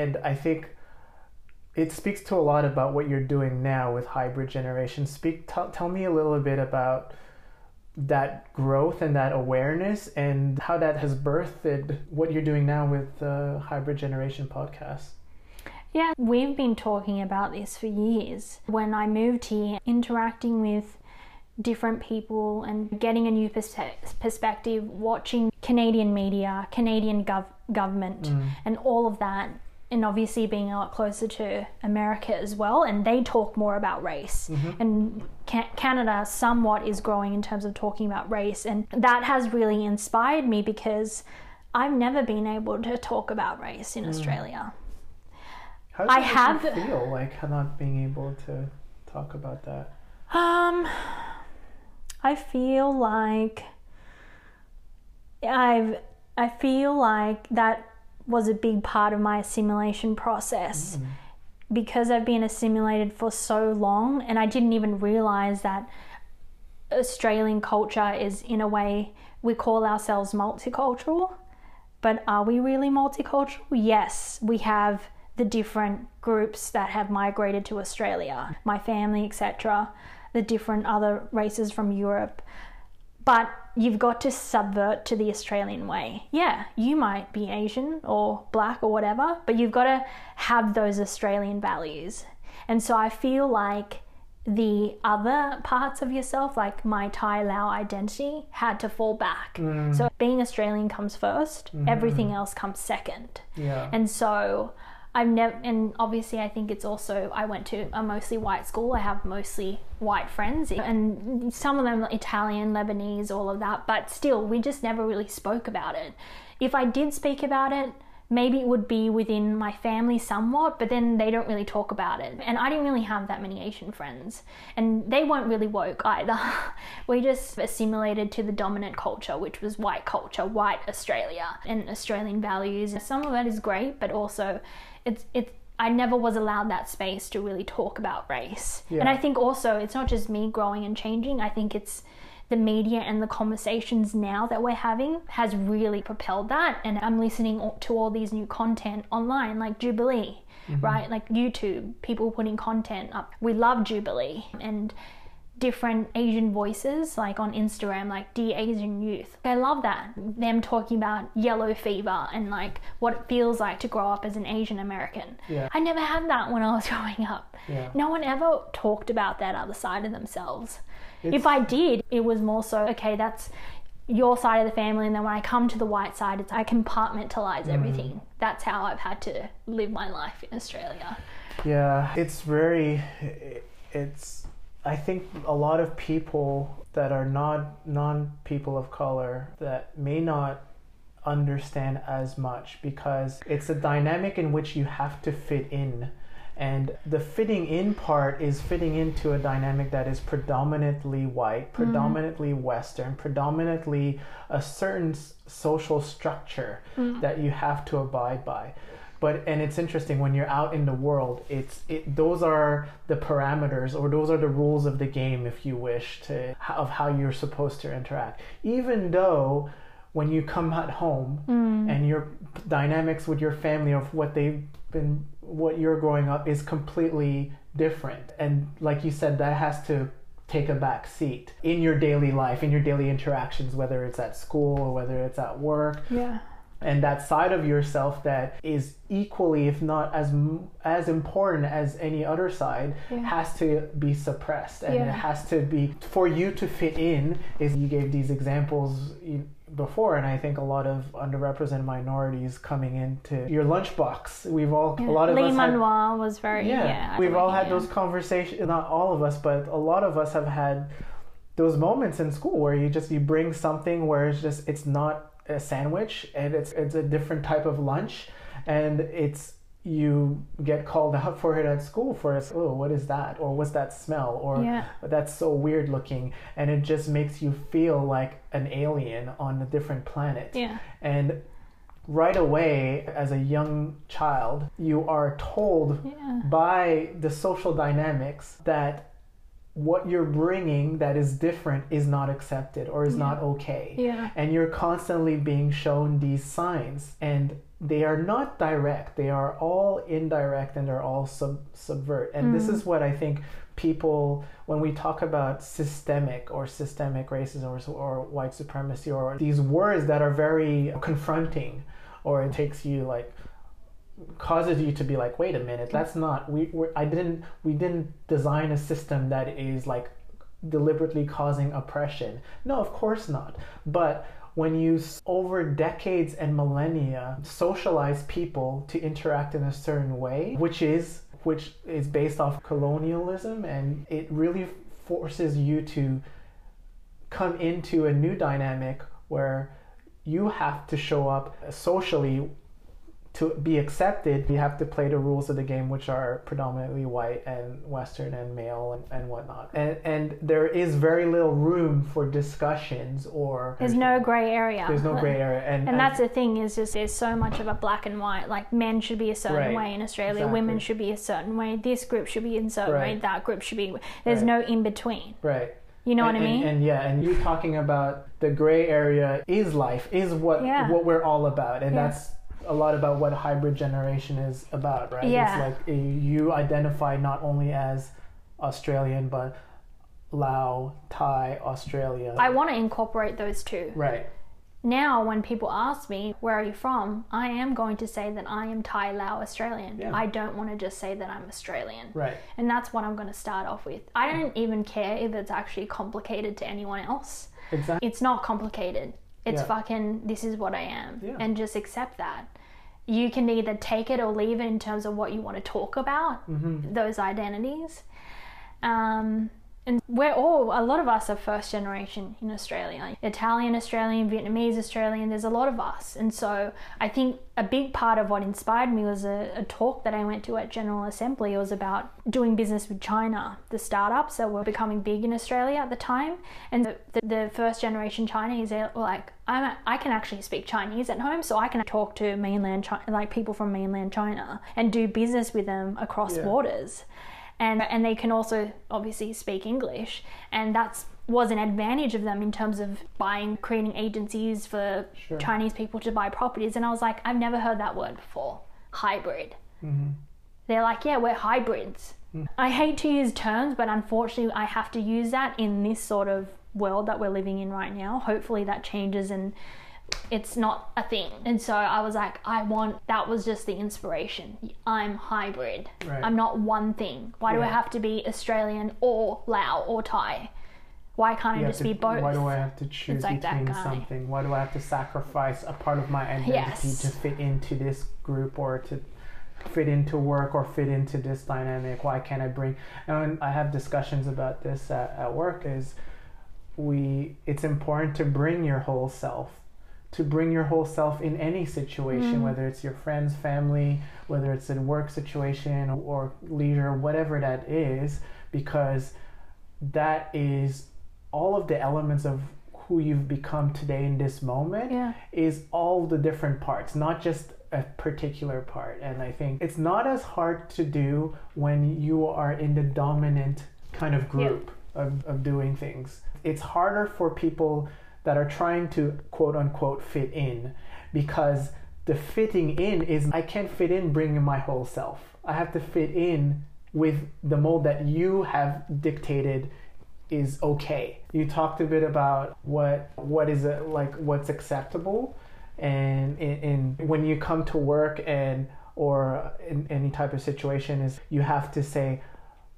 and I think it speaks to a lot about what you're doing now with hybrid generation. Speak, t- tell me a little bit about that growth and that awareness and how that has birthed what you're doing now with the hybrid generation podcast. Yeah, we've been talking about this for years. When I moved here, interacting with different people and getting a new pers- perspective, watching Canadian media, Canadian gov- government, mm. and all of that. And obviously being a lot closer to America as well, and they talk more about race. Mm-hmm. And ca- Canada somewhat is growing in terms of talking about race, and that has really inspired me because I've never been able to talk about race in mm. Australia. How does I have feel like not being able to talk about that? Um, I feel like I've I feel like that was a big part of my assimilation process mm. because I've been assimilated for so long and I didn't even realize that Australian culture is in a way we call ourselves multicultural but are we really multicultural? Yes, we have the different groups that have migrated to Australia, my family, etc the different other races from Europe. But you've got to subvert to the Australian way. Yeah, you might be Asian or black or whatever, but you've got to have those Australian values. And so I feel like the other parts of yourself, like my Thai Lao identity, had to fall back. Mm. So being Australian comes 1st mm-hmm. everything else comes second. Yeah. And so I've never, and obviously, I think it's also, I went to a mostly white school. I have mostly white friends, and some of them Italian, Lebanese, all of that, but still, we just never really spoke about it. If I did speak about it, maybe it would be within my family somewhat, but then they don't really talk about it. And I didn't really have that many Asian friends, and they weren't really woke either. we just assimilated to the dominant culture, which was white culture, white Australia, and Australian values. Some of it is great, but also it's it's I never was allowed that space to really talk about race. Yeah. And I think also it's not just me growing and changing. I think it's the media and the conversations now that we're having has really propelled that. And I'm listening to all these new content online, like Jubilee, mm-hmm. right? Like YouTube, people putting content up. We love Jubilee. And different Asian voices, like on Instagram, like Dear Asian Youth. I love that. Them talking about yellow fever and like what it feels like to grow up as an Asian American. Yeah. I never had that when I was growing up. Yeah. No one ever talked about that other side of themselves. It's... If I did, it was more so, okay, that's your side of the family and then when I come to the white side it's I compartmentalize mm. everything. That's how I've had to live my life in Australia. Yeah, it's very it's I think a lot of people that are not non people of color that may not understand as much because it's a dynamic in which you have to fit in. And the fitting in part is fitting into a dynamic that is predominantly white, mm-hmm. predominantly mm. Western, predominantly a certain social structure mm. that you have to abide by but and it's interesting when you're out in the world it's it those are the parameters or those are the rules of the game if you wish to of how you're supposed to interact. Even though when you come at home mm. and your dynamics with your family of what they've been what you're growing up is completely different. And like you said that has to take a back seat in your daily life in your daily interactions whether it's at school or whether it's at work. Yeah and that side of yourself that is equally if not as as important as any other side yeah. has to be suppressed and yeah. it has to be for you to fit in is you gave these examples before and i think a lot of underrepresented minorities coming into your lunchbox we've all yeah. a lot of Lee us Manuel was very yeah, we've all had those conversations not all of us but a lot of us have had those moments in school where you just you bring something where it's just it's not a sandwich and it's it's a different type of lunch and it's you get called out for it at school for it. Oh, what is that? Or what's that smell? Or yeah. that's so weird looking. And it just makes you feel like an alien on a different planet. Yeah. And right away, as a young child, you are told yeah. by the social dynamics that what you're bringing that is different is not accepted or is Yeah. not okay Yeah. and you're constantly being shown these signs and they are not direct they are all indirect and they're all sub- subvert and this Mm. is what i think people when we talk about systemic or systemic racism or, or white supremacy or these words that are very confronting or it takes you like causes you to be like wait a minute that's not we we're, i didn't we didn't design a system that is like deliberately causing oppression. No of course not. But when you over decades and millennia socialize people to interact in a certain way which is which is based off colonialism and it really forces you to come into a new dynamic where you have to show up socially to be accepted you have to play the rules of the game which are predominantly white and western and male and, and whatnot and and there is very little room for discussions or There's no grey area. there's no gray area and, And that's the thing is just there's so much of a black and white. Like men should be a certain Right. way in Australia, Exactly. women should be a certain way. This group should be in a certain way. That group should be. There's Right. no in between. right You know and, what I mean? And, and yeah, and you talking about the gray area is life, is what Yeah. what we're all about, and Yeah. that's a lot about what hybrid generation is about, right? Yeah. It's like uh, you identify not only as Australian but Lao, Thai, Australia. I want to incorporate those two. right. Now, when people ask me, where are you from? I am going to say that I am Thai Lao Australian. Yeah. I don't want to just say that I'm Australian. Right. And that's what I'm going to start off with. I don't even care if it's actually complicated to anyone else. Exactly. It's not complicated. It's Yeah. fucking, this is what I am. Yeah. And just accept that. You can either take it or leave it in terms of what you want to talk about, Mm-hmm. those identities. Um, and we're all, a lot of us are first generation in Australia. Italian Australian, Vietnamese Australian, there's a lot of us. And so I think a big part of what inspired me was a, a talk that I went to at General Assembly. It was about doing business with China, the startups that were becoming big in Australia at the time. And the, the, the first generation Chinese, they're like, I'm, I can actually speak Chinese at home, so I can talk to mainland China, like people from mainland China, and do business with them across Yeah. borders and and they can also obviously speak English, and that's was an advantage of them in terms of buying, creating agencies for Sure. Chinese people to buy properties. And I was like, I've never heard that word before, hybrid. Mm-hmm. They're like, yeah, we're hybrids. I hate to use terms, but unfortunately, I have to use that in this sort of world that we're living in right now. Hopefully, that changes and it's not a thing. And so I was like, I want that was just the inspiration. I'm hybrid. Right. I'm not one thing. Why do I have to be Australian or Lao or Thai? Why can't I You have just to- be both? Why do I have to choose like between something? Why do I have to sacrifice a part of my identity Yes. to fit into this group or to fit into work or fit into this dynamic? Why can't I bring? And I have discussions about this at, at work, is we it's important to bring your whole self to bring your whole self in any situation Mm. whether it's your friends family whether it's a work situation or leisure whatever that is because that is all of the elements of who you've become today in this moment Yeah. is all the different parts, not just a particular part. And I think it's not as hard to do when you are in the dominant kind of group of, of doing things. It's harder for people that are trying to quote unquote fit in because the fitting in is I can't fit in bringing my whole self. I have to fit in with the mold that you have dictated is okay. You talked a bit about what what is it like what's acceptable and in, when you come to work and or in any type of situation is you have to say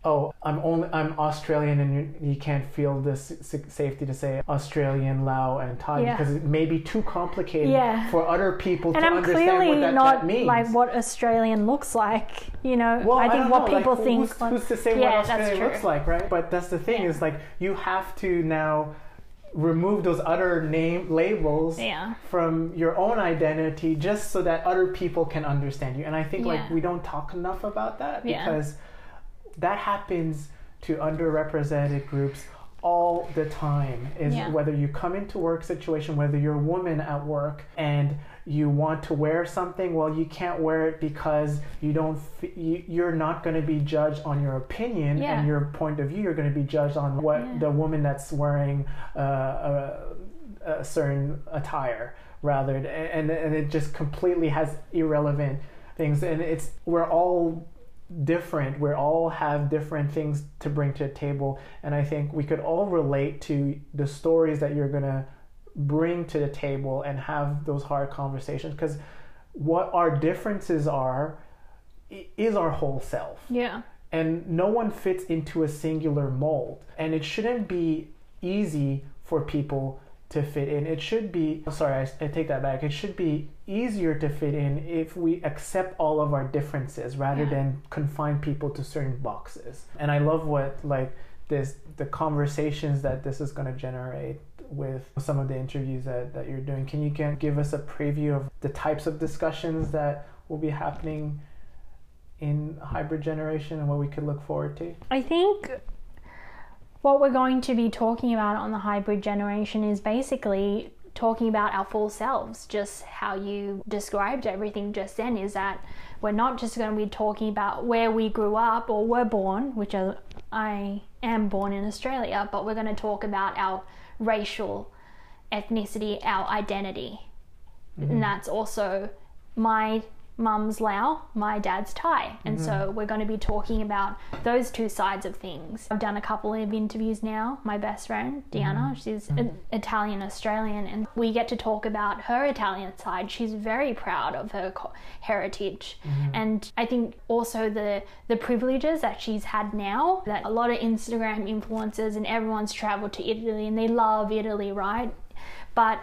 oh i'm only i'm australian and you, you can't feel this safety to say australian lao and thai Yeah. because it may be too complicated Yeah. for other people And to I'm understand clearly what that, not that means like what Australian looks like. You know, well, I think don't what know, people like, think. Who's, like- who's to say Yeah, what that's Australia true. looks like, right? But that's the thing Yeah. is like you have to now remove those other name labels Yeah. from your own identity just so that other people can understand you. And I think like we don't talk enough about that Yeah. That happens to underrepresented groups all the time is Yeah. whether you come into work situation whether you're a woman at work and you want to wear something well you can't wear it because you don't f- you, you're not going to be judged on your opinion Yeah. and your point of view you're going to be judged on what Yeah. the woman that's wearing uh, a, a certain attire rather and and it just completely has irrelevant things and it's we're all different we all have different things to bring to the table. And i think we could all relate to the stories that you're going to bring to the table and have those hard conversations. Because what our differences are is our whole self. Yeah. and no one fits into a singular mold. And it shouldn't be easy for people to fit in it should be oh, sorry I, I take that back it should be easier to fit in if we accept all of our differences rather Yeah. than confine people to certain boxes and i love what like this the conversations that this is going to generate with some of the interviews that, that you're doing can you can give us a preview of the types of discussions that will be happening in hybrid generation and what we could look forward to? I think what we're going to be talking about on the hybrid generation is basically talking about our full selves. Just how you described everything just then is that we're not just going to be talking about where we grew up or were born, which are, I am born in Australia, but we're going to talk about our racial ethnicity, our identity. And mm-hmm. that's also my mum's Lao, my dad's Thai. And so mm-hmm. we're going to be talking about those two sides of things. I've done a couple of interviews now. My best friend, mm-hmm. Deanna, she's mm-hmm. an Italian Australian, and we get to talk about her Italian side. She's very proud of her co- heritage. And I think also the the privileges that she's had now that a lot of Instagram influencers and everyone's traveled to Italy and they love Italy, right? But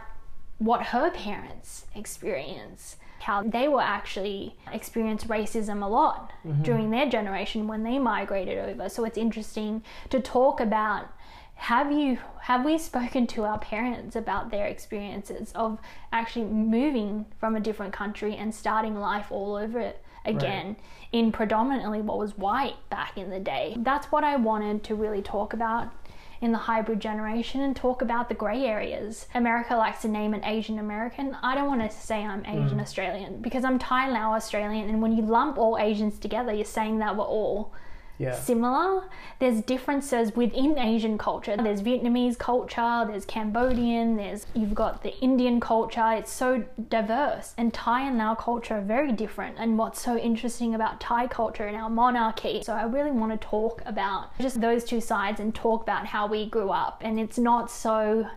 what her parents experience, how they were actually experience racism a lot mm-hmm. during their generation when they migrated over. So it's interesting to talk about have you have we spoken to our parents about their experiences of actually moving from a different country and starting life all over it again in predominantly what was white back in the day. That's what I wanted to really talk about in the hybrid generation and talk about the grey areas. America likes to name an Asian American. I don't want to say I'm Asian mm. Australian because I'm Thai Lao Australian, and when you lump all Asians together, you're saying that we're all Yeah. similar. There's differences within Asian culture. There's Vietnamese culture, there's Cambodian, there's you've got the Indian culture. It's so diverse. And Thai and Lao culture are very different. And what's so interesting about Thai culture and our monarchy. So I really want to talk about just those two sides and talk about how we grew up. And it's not so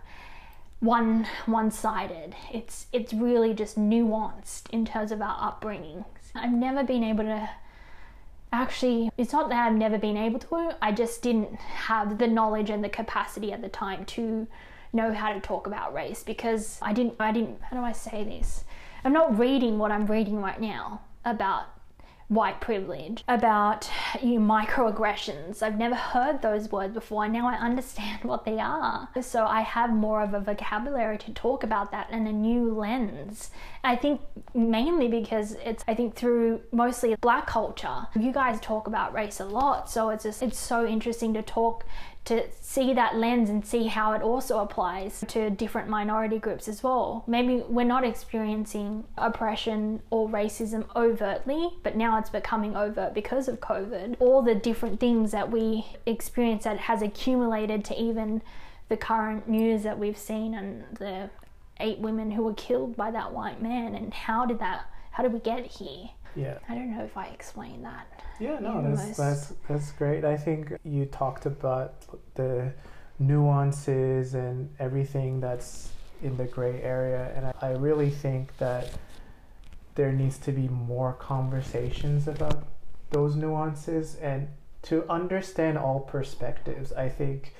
one one-sided. It's it's really just nuanced in terms of our upbringings. I've never been able to actually it's not that I've never been able to. I just didn't have the knowledge and the capacity at the time to know how to talk about race because I didn't I didn't how do I say this? I'm not reading what I'm reading right now about white privilege about you know, microaggressions. I've never heard those words before. And now I understand what they are. So I have more of a vocabulary to talk about that and a new lens. I think mainly because it's I think through mostly black culture. You guys talk about race a lot, so it's just it's so interesting to talk to see that lens and see how it also applies to different minority groups as well. Maybe we're not experiencing oppression or racism overtly, but now it's becoming overt because of COVID. All the different things that we experience that has accumulated to even the current news that we've seen and the eight women who were killed by that white man and how did that how did we get here Yeah. i don't know if i explained that Yeah, no, that's most- that's that's great. I think you talked about the nuances and everything that's in the gray area, and I, I really think that there needs to be more conversations about those nuances and to understand all perspectives. I think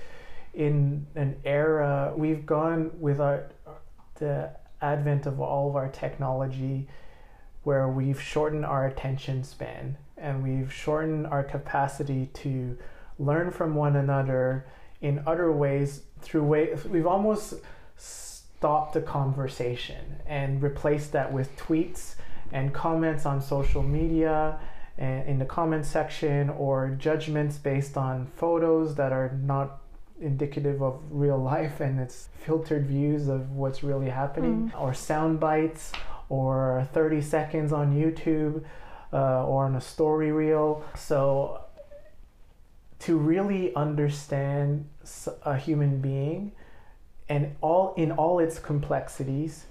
in an era we've gone with our the advent of all of our technology where we've shortened our attention span and we've shortened our capacity to learn from one another in other ways through ways we've almost stopped the conversation and replaced that with tweets and comments on social media and in the comment section or judgments based on photos that are not indicative of real life and it's filtered views of what's really happening Mm. or sound bites or 30 seconds on youtube uh, or on a story reel. So to really understand a human being and all in all its complexities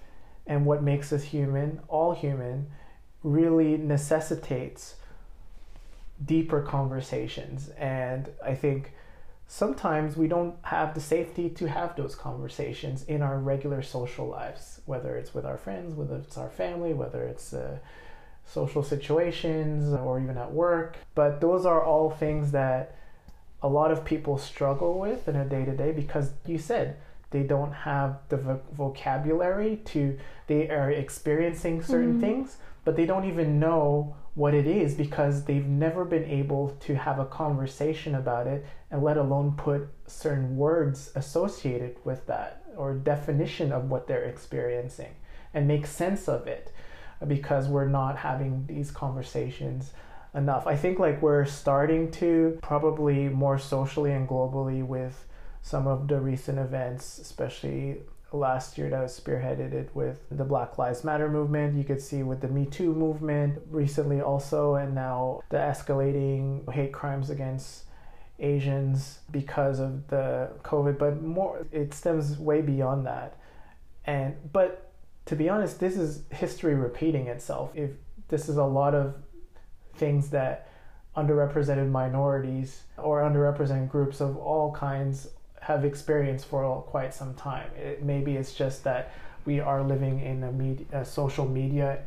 and what makes us human all human really necessitates deeper conversations. And i think sometimes we don't have the safety to have those conversations in our regular social lives whether it's with our friends whether it's our family whether it's uh, social situations or even at work but those are all things that a lot of people struggle with in a day to day because you said they don't have the vo- vocabulary to they are experiencing certain Mhm. things but they don't even know what it is because they've never been able to have a conversation about it and let alone put certain words associated with that or definition of what they're experiencing and make sense of it because we're not having these conversations enough. I think like we're starting to probably more socially and globally with some of the recent events, especially last year that was spearheaded it with the Black Lives Matter movement. You could see with the Me Too movement recently also, and now the escalating hate crimes against Asians because of the COVID. But more, it stems way beyond that. And but to be honest, this is history repeating itself. If this is a lot of things that underrepresented minorities or underrepresented groups of all kinds have experienced for quite some time. It, maybe it's just that we are living in a, media, a social media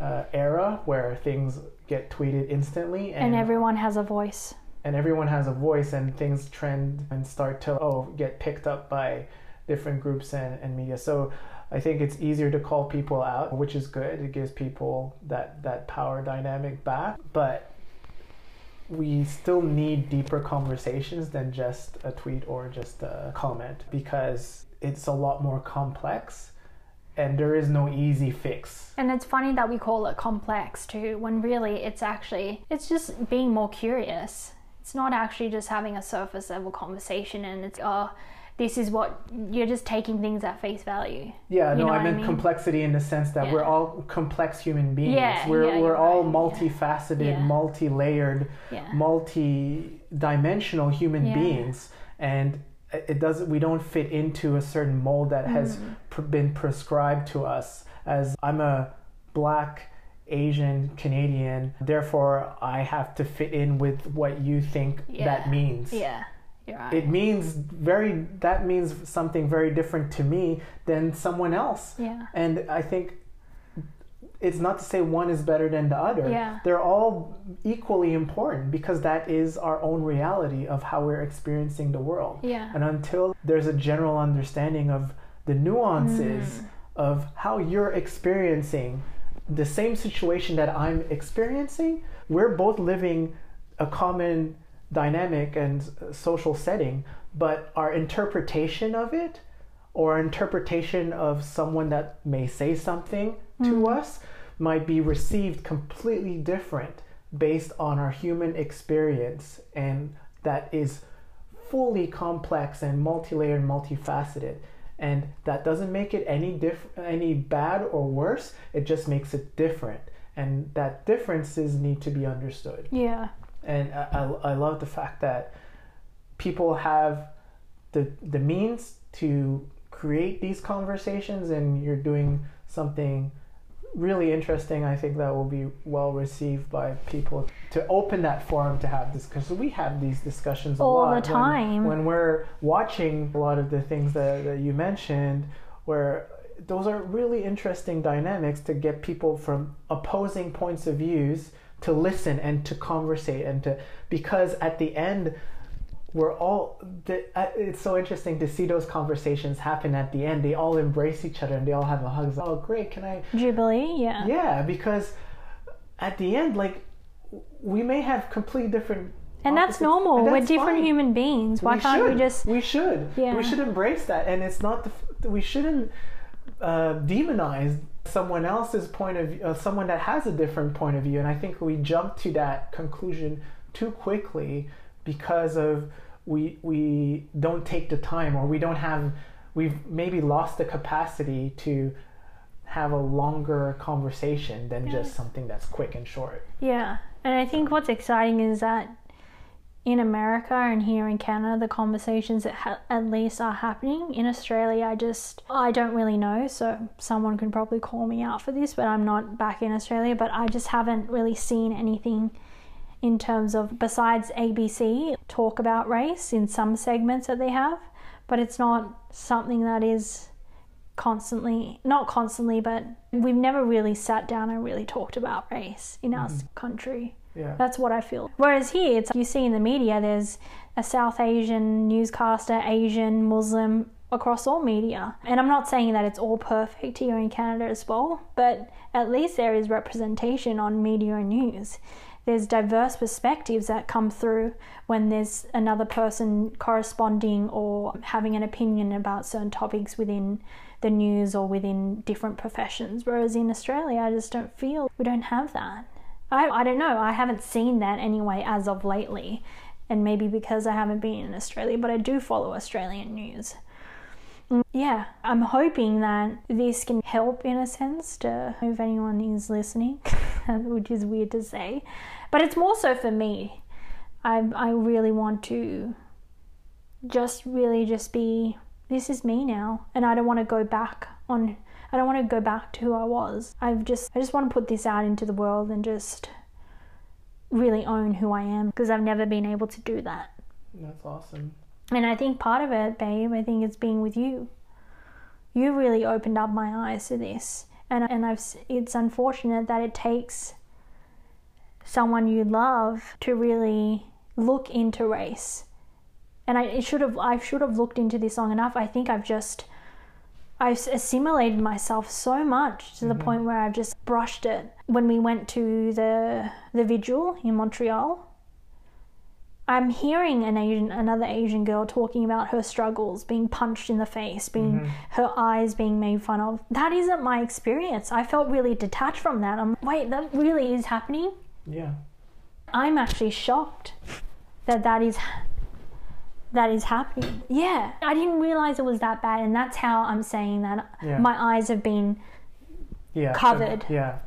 uh, era where things get tweeted instantly And everyone has a voice. and everyone has a voice and things trend and start to oh get picked up by different groups and, and media so i think it's easier to call people out which is good. It gives people that that power dynamic back. But we still need deeper conversations than just a tweet or just a comment because it's a lot more complex and there is no easy fix. And it's funny that we call it complex too, when really it's actually it's just being more curious. It's not actually just having a surface level conversation and it's oh this is what you're just taking things at face value. Yeah, You no, know I what I mean? complexity in the sense that we're all complex human beings. Yeah, we're yeah, we're all right, multifaceted, Yeah. multi-layered, Yeah. multi-dimensional human Yeah. beings, and it doesn't. We don't fit into a certain mold that has Mm. pr- been prescribed to us. As I'm a black. Asian Canadian, therefore I have to fit in with what you think Yeah. that means Yeah. You're it means very that means something very different to me than someone else yeah. and i think it's not to say one is better than the other Yeah. they're all equally important because that is our own reality of how we're experiencing the world Yeah. and until there's a general understanding of the nuances Mm. of how you're experiencing the same situation that I'm experiencing, we're both living a common dynamic and social setting, but our interpretation of it or interpretation of someone that may say something to hmm. us might be received completely different based on our human experience and that is fully complex and multi-layered multifaceted. And that doesn't make it any diff- any bad or worse it just makes it different. And that differences need to be understood. Yeah. And I, I, I love the fact that people have the the means to create these conversations and you're doing something really interesting i think that will be well received by people to open that forum to have this because we have these discussions a All the lot when- time. when, we're watching a lot of the things that, that you mentioned where those are really interesting dynamics to get people from opposing points of views to listen and to conversate and to because at the end we're all the, uh, it's so interesting to see those conversations happen at the end they all embrace each other and they all have a hug It's like, oh great can i Jubilee. Yeah. yeah because at the end like we may have completely different And that's opposites, normal. and We're different fine. human beings. Why We can't should. we just we should Yeah. we should embrace that and it's not the we shouldn't uh, demonize someone else's point of view uh, someone that has a different point of view and i think we jump to that conclusion too quickly because of we we don't take the time or we don't have we've maybe lost the capacity to have a longer conversation than just something that's quick and short. Yeah, and I think what's exciting is that in America and here in Canada, the conversations that ha- at least are happening. In Australia, I just I don't really know, so someone could probably call me out for this, but I'm not back in Australia. But I just haven't really seen anything in terms of besides ABC talk about race in some segments that they have, but it's not something that is constantly not constantly but we've never really sat down and really talked about race in our mm-hmm. country Yeah. that's what i feel whereas here it's you see in the media there's a south asian newscaster asian muslim across all media and i'm not saying that it's all perfect here in canada as well but at least there is representation on media and news there's diverse perspectives that come through when there's another person corresponding or having an opinion about certain topics within the news or within different professions. Whereas in Australia, I just don't feel we don't have that. I, I don't know, I haven't seen that anyway as of lately. And maybe because I haven't been in Australia, but I do follow Australian news. Mm, Yeah, I'm hoping that this can help in a sense to if anyone is listening, which is weird to say, but it's more so for me. I I really want to just really just be this is me now and I don't want to go back on I don't want to go back to who I was. I've just I just want to put this out into the world and just really own who I am because I've never been able to do that. That's awesome. And I think part of it, babe, I think it's being with you. You really opened up my eyes to this. And and I've it's unfortunate that it takes someone you love to really look into race. And I it should have I should have looked into this long enough. I think I've just I've assimilated myself so much to the mm-hmm. point where I've just brushed it. When we went to the the vigil in Montreal, I'm hearing an Asian, another Asian girl talking about her struggles, being punched in the face, being mm-hmm. her eyes being made fun of. That isn't my experience. I felt really detached from that. I'm wait, that really is happening. Yeah. I'm actually shocked that that is that is happening. Yeah, I didn't realize it was that bad, and that's how I'm saying that Yeah. my eyes have been yeah so- covered. yeah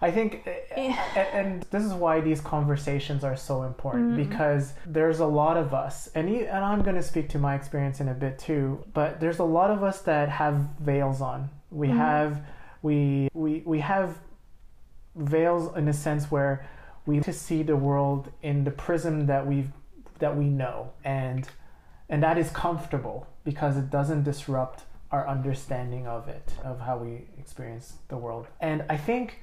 i think Yeah. a- and this is why these conversations are so important Mm-hmm. because there's a lot of us and e- and i'm going to speak to my experience in a bit too but there's a lot of us that have veils on we Mm-hmm. have we we we have veils in a sense where we to see the world in the prism that we've that we know and and that is comfortable because it doesn't disrupt our understanding of it of how we experience the world. And i think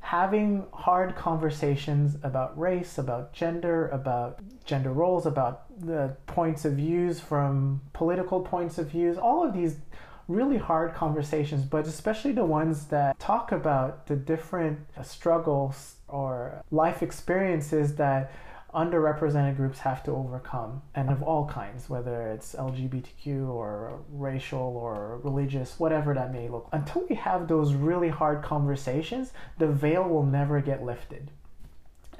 having hard conversations about race about gender about gender roles about the points of views from political points of views all of these really hard conversations but especially the ones that talk about the different struggles or life experiences that underrepresented groups have to overcome and of all kinds whether it's lgbtq or racial or religious whatever that may look until we have those really hard conversations the veil will never get lifted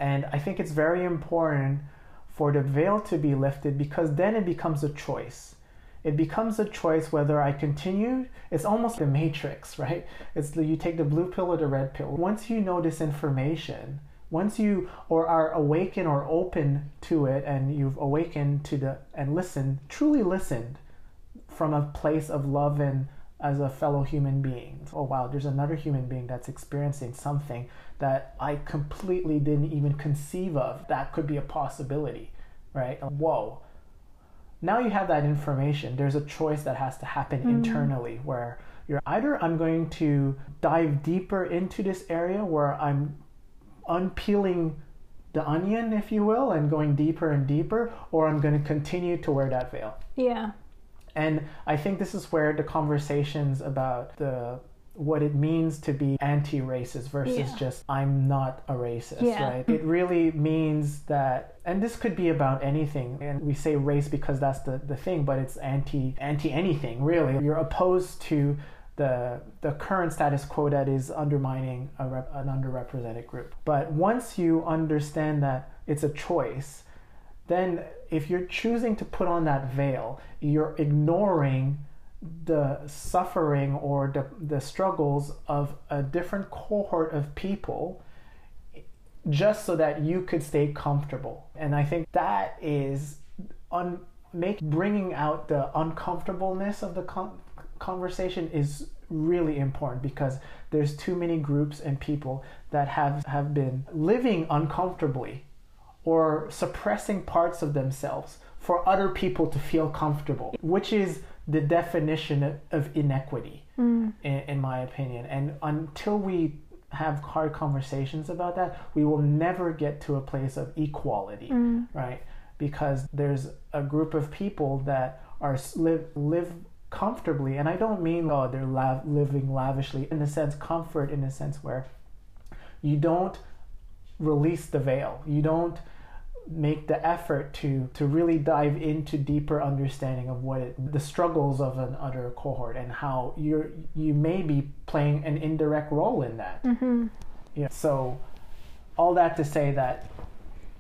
and i think it's very important for the veil to be lifted because then it becomes a choice it becomes a choice whether I continue. It's almost the matrix, right? It's the, you take the blue pill or the red pill. Once you know this information, once you or are awakened or open to it, and you've awakened to the and listened, truly listened from a place of love and as a fellow human being. Oh wow, there's another human being that's experiencing something that I completely didn't even conceive of. That could be a possibility, right? Whoa now you have that information there's a choice that has to happen mm-hmm. internally where you're either i'm going to dive deeper into this area where i'm unpeeling the onion if you will and going deeper and deeper or i'm going to continue to wear that veil yeah and I think this is where the conversations about the what it means to be anti-racist versus Yeah. just I'm not a racist, Yeah. right? It really means that and this could be about anything. And we say race because that's the, the thing, but it's anti anti anything, really. You're opposed to the the current status quo that is undermining rep, an underrepresented group. But once you understand that it's a choice, then if you're choosing to put on that veil, you're ignoring the suffering or the, the struggles of a different cohort of people just so that you could stay comfortable. And I think that is un, make bringing out the uncomfortableness of the con- conversation is really important because there's too many groups and people that have have been living uncomfortably or suppressing parts of themselves for other people to feel comfortable, which is the definition of inequity, mm. in, in my opinion. And until we have hard conversations about that, we will never get to a place of equality, mm. right? Because there's a group of people that are live live comfortably, and I don't mean oh they're lav- living lavishly in the sense comfort in a sense where you don't release the veil, you don't make the effort to to really dive into deeper understanding of what it, the struggles of an other cohort and how you're you may be playing an indirect role in that mm-hmm. yeah so all that to say that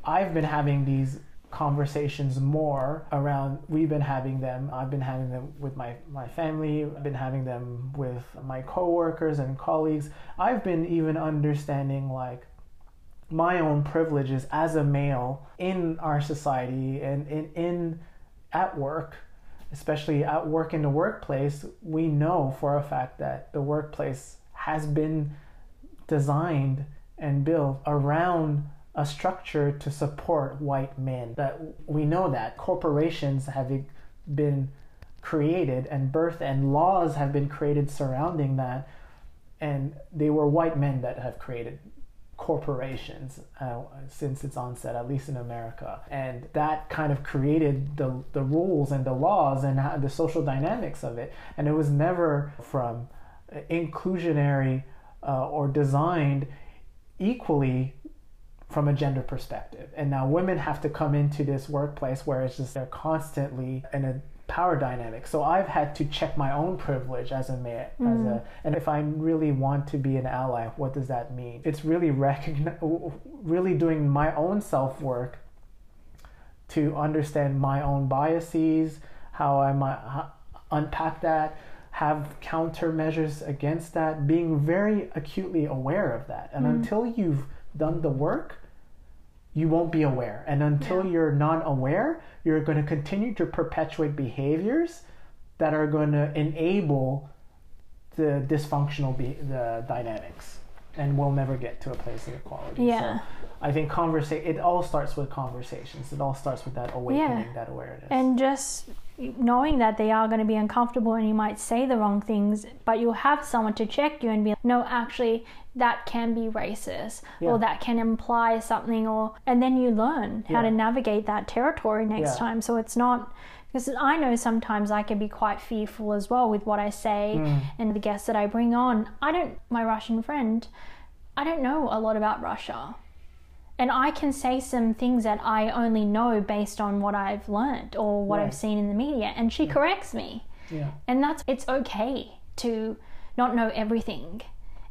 i've been having these conversations more around we've been having them i've been having them with my my family i've been having them with my coworkers and colleagues. I've been even understanding like my own privileges as a male in our society and in, in at work especially at work in the workplace. We know for a fact that the workplace has been designed and built around a structure to support white men that we know that corporations have been created and birth and laws have been created surrounding that and they were white men that have created corporations uh, since its onset, at least in America. And that kind of created the, the rules and the laws and the social dynamics of it. And it was never from inclusionary uh, or designed equally from a gender perspective. And now women have to come into this workplace where it's just they're constantly in a power dynamic. So I've had to check my own privilege as a man, mm. as a, mm. and if I really want to be an ally, what does that mean? It's really recognize, really doing my own self work to understand my own biases, how I might unpack that, have countermeasures against that, being very acutely aware of that. And mm. until you've done the work, you won't be aware. And until yeah. you're not aware, you're going to continue to perpetuate behaviors that are going to enable the dysfunctional be- the dynamics and we'll never get to a place of equality. Yeah. So I think conversation it all starts with conversations. It all starts with that awakening, yeah. that awareness. And just knowing that they are going to be uncomfortable and you might say the wrong things, but you'll have someone to check you and be like, no, actually that can be racist yeah. or that can imply something or and then you learn how yeah. to navigate that territory next time. So it's not because I know sometimes I can be quite fearful as well with what I say mm. and the guests that I bring on. I don't, my Russian friend, I don't know a lot about Russia. And I can say some things that I only know based on what I've learned or what right. I've seen in the media, and she yeah. corrects me. Yeah. And that's, it's okay to not know everything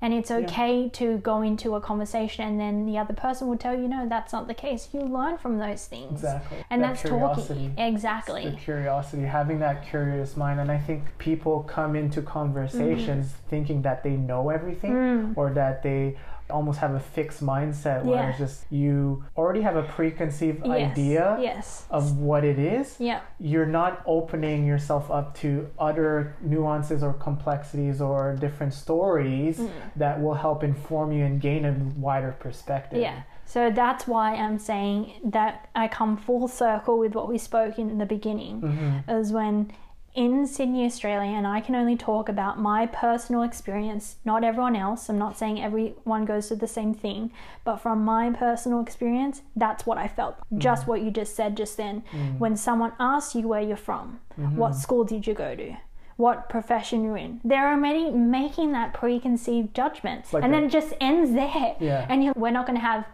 and it's okay yeah. to go into a conversation and then the other person will tell you no that's not the case you learn from those things exactly and that that's talking exactly the curiosity having that curious mind and i think people come into conversations mm. thinking that they know everything mm. or that they almost have a fixed mindset where yeah. it's just you already have a preconceived yes. idea yes. of what it is. Yeah. You're not opening yourself up to other nuances or complexities or different stories mm. that will help inform you and gain a wider perspective. Yeah. So that's why I'm saying that I come full circle with what we spoke in the beginning, mm-hmm. is when in Sydney, Australia, and I can only talk about my personal experience, not everyone else. I'm not saying everyone goes through the same thing, but from my personal experience, that's what I felt. Mm-hmm. Just what you just said just then. Mm-hmm. When someone asks you where you're from, mm-hmm. what school did you go to? What profession you're in. There are many making that preconceived judgment. like and then it just ends there. Yeah. And we're not going to have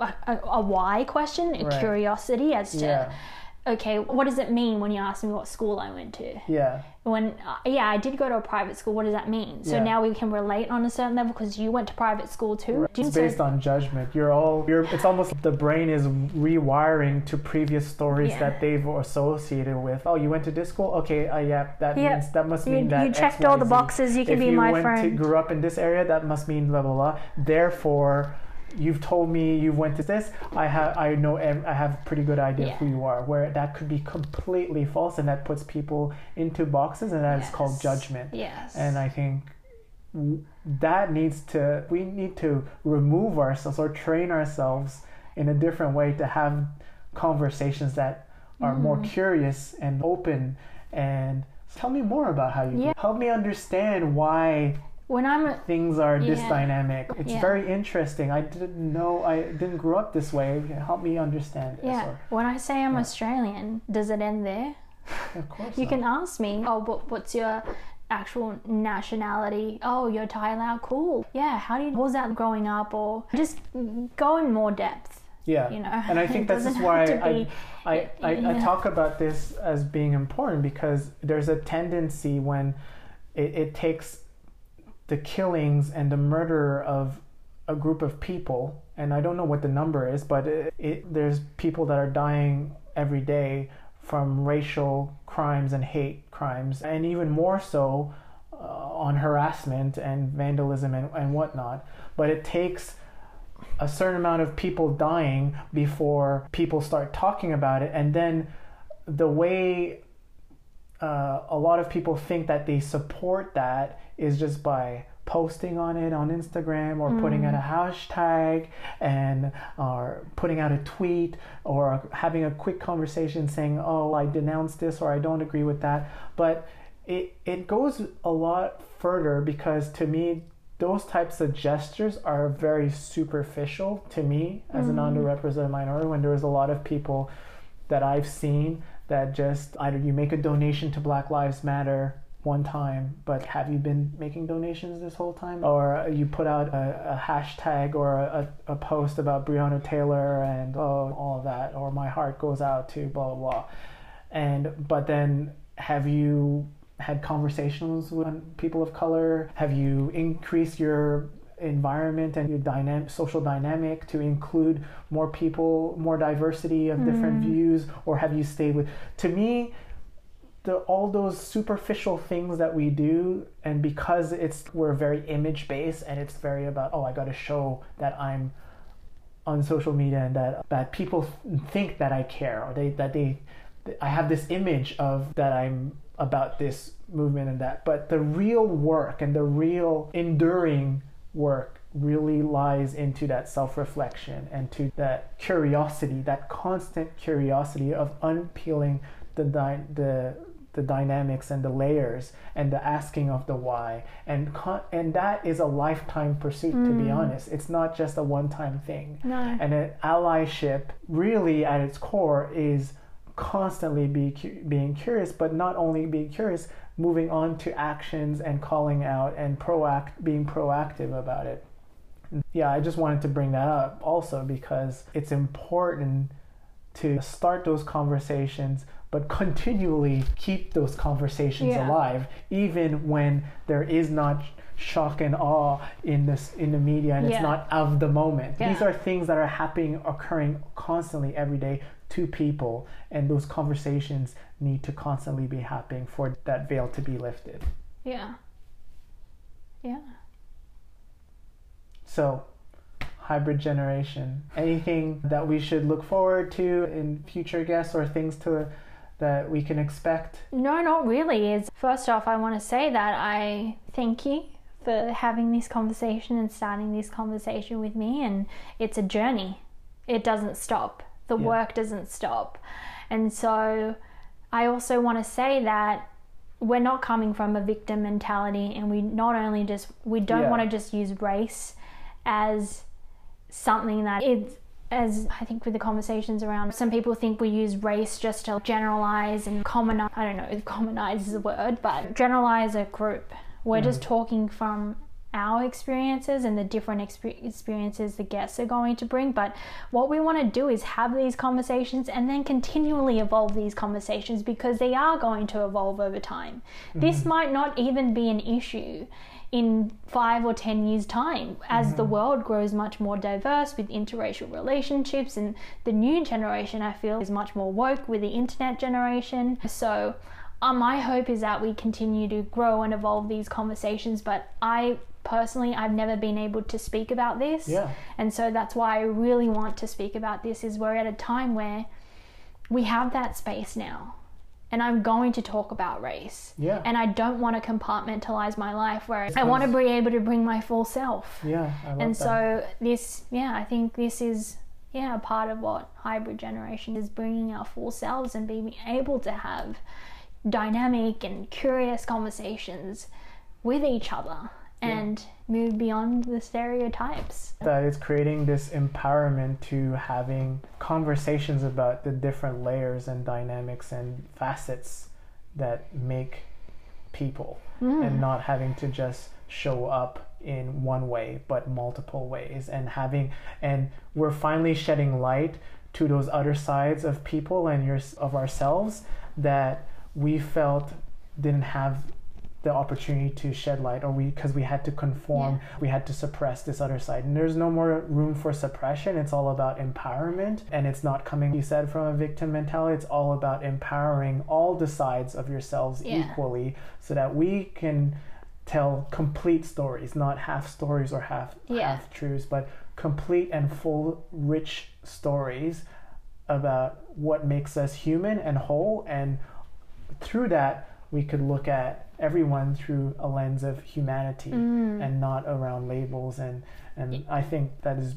a, a, a, why question, a right. curiosity as to yeah okay, what does it mean when you ask me what school I went to? Yeah. When, uh, yeah, I did go to a private school. What does that mean? So Yeah. now we can relate on a certain level because you went to private school too. You It's based on judgment. You're all you're it's almost the brain is rewiring to previous stories Yeah. that they've associated with. Oh, you went to this school? Okay, uh, yeah, that Yeah. means that must You, mean that you X, checked Y, all the boxes. You can if be you my went friend. To, grew up in this area, that must mean blah blah blah. Therefore, you've told me you went to this. I have I know I have a pretty good idea Yeah. of who you are. Where that could be completely false, and that puts people into boxes, and that is called judgment. yes. And I think that needs to we need to remove ourselves or train ourselves in a different way to have conversations that are more Mm. curious and open and tell me more about how you Yeah. help me understand why when I'm things are this dynamic it's Yeah. very interesting i didn't know i didn't grow up this way help me understand yeah, or, when I say I'm Yeah. Australian, does it end there? of course You not. can ask me, oh, what, what's your actual nationality? Oh, you're Thai Lao. Cool. Yeah. How do you? What was that growing up? Or just go in more depth. yeah You know. and I think this is why I, be- I, I, I Yeah. talk about this as being important because there's a tendency when it, it takes the killings and the murder of a group of people, and I don't know what the number is, but it, it, there's people that are dying every day from racial crimes and hate crimes, and even more so uh, on harassment and vandalism and, and whatnot. But it takes a certain amount of people dying before people start talking about it, and then the way uh, a lot of people think that they support that is just by posting on it on Instagram or putting out a mm. hashtag and or putting out a tweet or having a quick conversation saying oh I denounce this or I don't agree with that. But it it goes a lot further because to me those types of gestures are very superficial to me as an mm. underrepresented minority when there's a lot of people that I've seen that just either you make a donation to Black Lives Matter one time, but have you been making donations this whole time? Or you put out a, a hashtag or a, a post about Breonna Taylor and oh, all of that, or my heart goes out to blah, blah, blah. And, but then have you had conversations with people of color? Have you increased your environment and your dynamic social dynamic to include more people more diversity of different mm-hmm. views or have you stayed with to me the all those superficial things that we do and because it's we're very image based and it's very about oh I got to show that I'm on social media and that that people think that I care or they that they I have this image of that I'm about this movement and that. But the real work and the real enduring work really lies into that self-reflection and to that curiosity that constant curiosity of unpeeling the the the dynamics and the layers and the asking of the why. And con- and that is a lifetime pursuit to be mm. honest. It's not just a one-time thing. No. and an allyship really at its core is constantly be cu- being curious but not only being curious moving on to actions and calling out and proact being proactive about it yeah i just wanted to bring that up also because it's important to start those conversations but continually keep those conversations Yeah. alive even when there is not shock and awe in this in the media and Yeah. it's not of the moment Yeah. these are things that are happening occurring constantly every day to people and those conversations need to constantly be happening for that veil to be lifted Yeah. Yeah. so hybrid generation anything that we should look forward to in future guests or things to that we can expect No, not really. Is first off, I want to say that I thank you for having this conversation and starting this conversation with me. And it's a journey. It doesn't stop. The Yeah. work doesn't stop. And so, I also want to say that we're not coming from a victim mentality, and we not only just we don't Yeah. want to just use race as something that is as I think with the conversations around some people think we use race just to generalize and common I don't know if commonize is a word but generalize a group we're mm. just talking from our experiences and the different exper- experiences the guests are going to bring. But what we want to do is have these conversations and then continually evolve these conversations because they are going to evolve over time. This might not even be an issue in five or ten years' time as the world grows much more diverse with interracial relationships and the new generation I feel is much more woke with the internet generation. So uh, my hope is that we continue to grow and evolve these conversations, but I personally I've never been able to speak about this. Yeah. And so that's why I really want to speak about this is we're at a time where we have that space now. And I'm going to talk about race. Yeah. And I don't want to compartmentalize my life where I want to be able to bring my full self. Yeah. And that. so this, yeah, I think this is yeah a part of what hybrid generation is bringing our full selves and being able to have dynamic and curious conversations with each other and move beyond the stereotypes. that it's creating this empowerment to having conversations about the different layers and dynamics and facets that make people hmm. and not having to just show up in one way but multiple ways. And having and we're finally shedding light to those other sides of people and your of ourselves that we felt didn't have the opportunity to shed light or we because we had to conform we had to suppress this other side. And there's no more room for suppression. It's all about empowerment and it's not coming you said from a victim mentality. It's all about empowering all the sides of yourselves Yeah. equally so that we can tell complete stories not half stories or half Yeah. half truths but complete and full rich stories about what makes us human and whole. And through that we could look at everyone through a lens of humanity mm. and not around labels. And and I think that is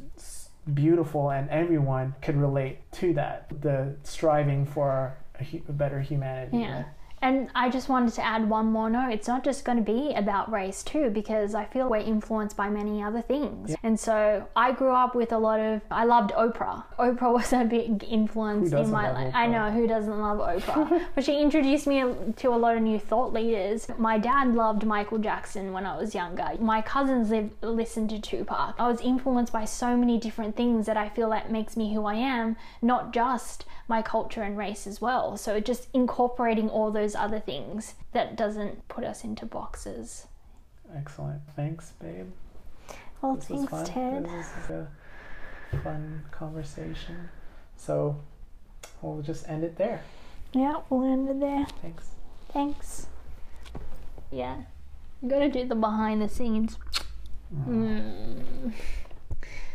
beautiful and everyone could relate to that the striving for a, hu- a better humanity. Yeah. And I just wanted to add one more note. It's not just going to be about race, too, because I feel we're influenced by many other things. And so I grew up with a lot of, I loved Oprah. Oprah was a big influence in my life. Oprah? I know, who doesn't love Oprah? but she introduced me to a lot of new thought leaders. My dad loved Michael Jackson when I was younger. My cousins lived, listened to Tupac. I was influenced by so many different things that I feel that makes me who I am, not just my culture and race as well. So just incorporating all those other things that doesn't put us into boxes. excellent thanks babe Well, this was thanks, fun Ted. this is a fun conversation so we'll just end it there Yeah, we'll end it there. thanks Thanks. Yeah. I'm gonna do the behind the scenes. Mm.